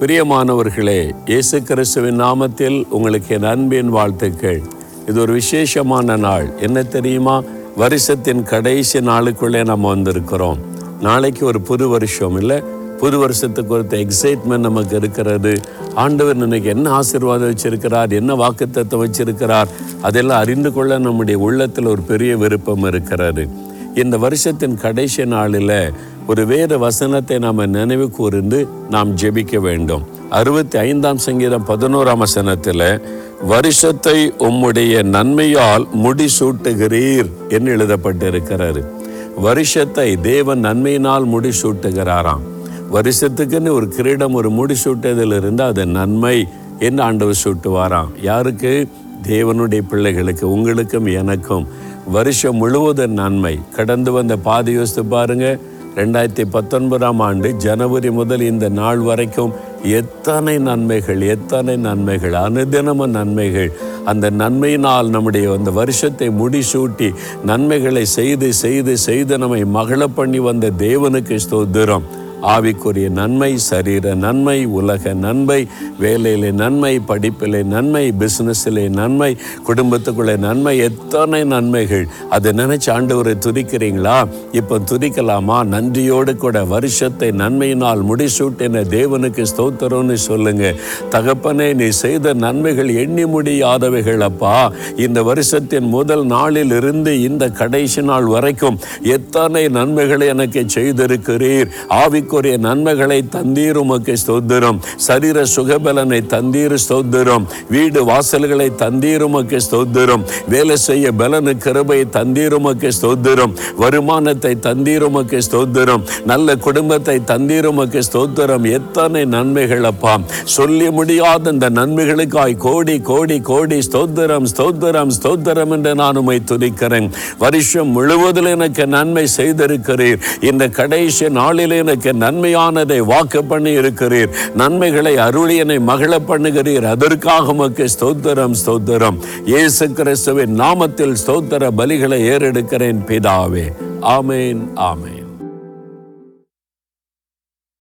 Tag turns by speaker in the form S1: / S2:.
S1: பிரியமானவர்களே இயேசு கிறிஸ்துவின் நாமத்தில் உங்களுக்கு என் அன்பின் வாழ்த்துக்கள். இது ஒரு விசேஷமான நாள். என்ன தெரியுமா? வருஷத்தின் கடைசி நாளுக்குள்ளே நம்ம வந்திருக்கிறோம். நாளைக்கு ஒரு புது வருஷம் இல்லை? புது வருஷத்துக்கு ஒருத்த எக்ஸைட்மெண்ட் நமக்கு இருக்கிறது. ஆண்டவர் இன்னைக்கு என்ன ஆசீர்வாதம் வச்சிருக்கிறார்? என்ன வாக்குத்தத்தை வச்சிருக்கிறார்? அதெல்லாம் அறிந்து கொள்ள நம்முடைய உள்ளத்தில் ஒரு பெரிய விருப்பம் இருக்கிறது. இந்த வருஷத்தின் கடைசி நாளில் ஒரு வேறு வசனத்தை நாம் நினைவு கூர்ந்து நாம் ஜெபிக்க வேண்டும். அறுபத்தி ஐந்தாம் சங்கீதம் பதினோராம் வசனத்தில் வருஷத்தை உம்முடைய நன்மையால் முடிசூட்டுகிறீர் என்று எழுதப்பட்டிருக்கிறாரு வருஷத்தை தேவன் நன்மையினால் முடிசூட்டுகிறாராம். வருஷத்துக்குன்னு ஒரு கிரீடம் ஒரு முடிசூட்டுதல் இருந்தால் அது நன்மை என்று ஆண்டவர் சூட்டுவாராம். யாருக்கு? தேவனுடைய பிள்ளைகளுக்கு உங்களுக்கும் எனக்கும் வருஷம் முழுவதும் நன்மை. கடந்து வந்த பாதி யோசித்து பாருங்க. ரெண்டாயிரத்தி பத்தொன்பதாம் ஆண்டு ஜனவரி முதல் இந்த நாள் வரைக்கும் எத்தனை நன்மைகள் எத்தனை நன்மைகள் அனுதினமும் நன்மைகள். அந்த நன்மையினால் நம்முடைய அந்த வருஷத்தை முடிசூட்டி நன்மைகளை செய்து செய்து செய்து நம்மை மகள பண்ணி வந்த தேவனுக்கு ஸ்தோத்திரம். ஆவிக்குரிய நன்மை சரீர நன்மை உலக நன்மை வேலையிலே நன்மை படிப்பிலே நன்மை பிஸ்னஸிலே நன்மை குடும்பத்துக்குள்ளே நன்மை எத்தனை நன்மைகள். அதை நினைச்சு ஆண்டவரை துதிக்கிறீங்களா? இப்போ துதிக்கலாமா? நன்றியோடு கூட வருஷத்தை நன்மையினால் முடிசூட்டின தேவனுக்கு ஸ்தோத்திரம்னு சொல்லுங்க. தகப்பனே நீ செய்த நன்மைகள் எண்ணி முடியாதவைகள் அப்பா. இந்த வருஷத்தின் முதல் நாளில் இருந்து இந்த கடைசி நாள் வரைக்கும் எத்தனை நன்மைகளை எனக்கு செய்திருக்கிறீர். ஆவி ஆவிக்குரிய நன்மைகளை தந்தீர் உமக்கு ஸ்தோத்திரம். சரீர சுகபலனை தந்தீர் ஸ்தோத்திரம். வீடு வாசல்களை தந்தீர் உமக்கு ஸ்தோத்திரம். வேலை செய்ய பலனு கிருபை தந்தீர் உமக்கு ஸ்தோத்திரம். வருமானத்தை தந்தீர் உமக்கு ஸ்தோத்திரம். நல்ல குடும்பத்தை தந்தீர் உமக்கு ஸ்தோத்திரம். எத்தனை நன்மைகள் அப்பா. சொல்லி முடியாத இந்த நன்மைகளுக்காய் கோடி கோடி கோடி ஸ்தோத்திரம் ஸ்தோத்திரம் ஸ்தோத்திரம் என்று நான் உமை துதிக்கிறேன். வருஷம் முழுவதில் எனக்கு நன்மை செய்திருக்கிறீர். இந்த கடைசி நாளில் எனக்கு நன்மையானதை வாக்கு பண்ணி இருக்கிறீர். நன்மைகளை அருளியனை மகிழ பண்ணுகிறீர். அதற்காக உமக்கு ஸ்தோத்திரம் ஸ்தோத்திரம். இயேசு கிறிஸ்துவின் நாமத்தில் ஸ்தோத்திர பலிகளை ஏறெடுக்கிறேன் பிதாவே. ஆமேன் ஆமேன்.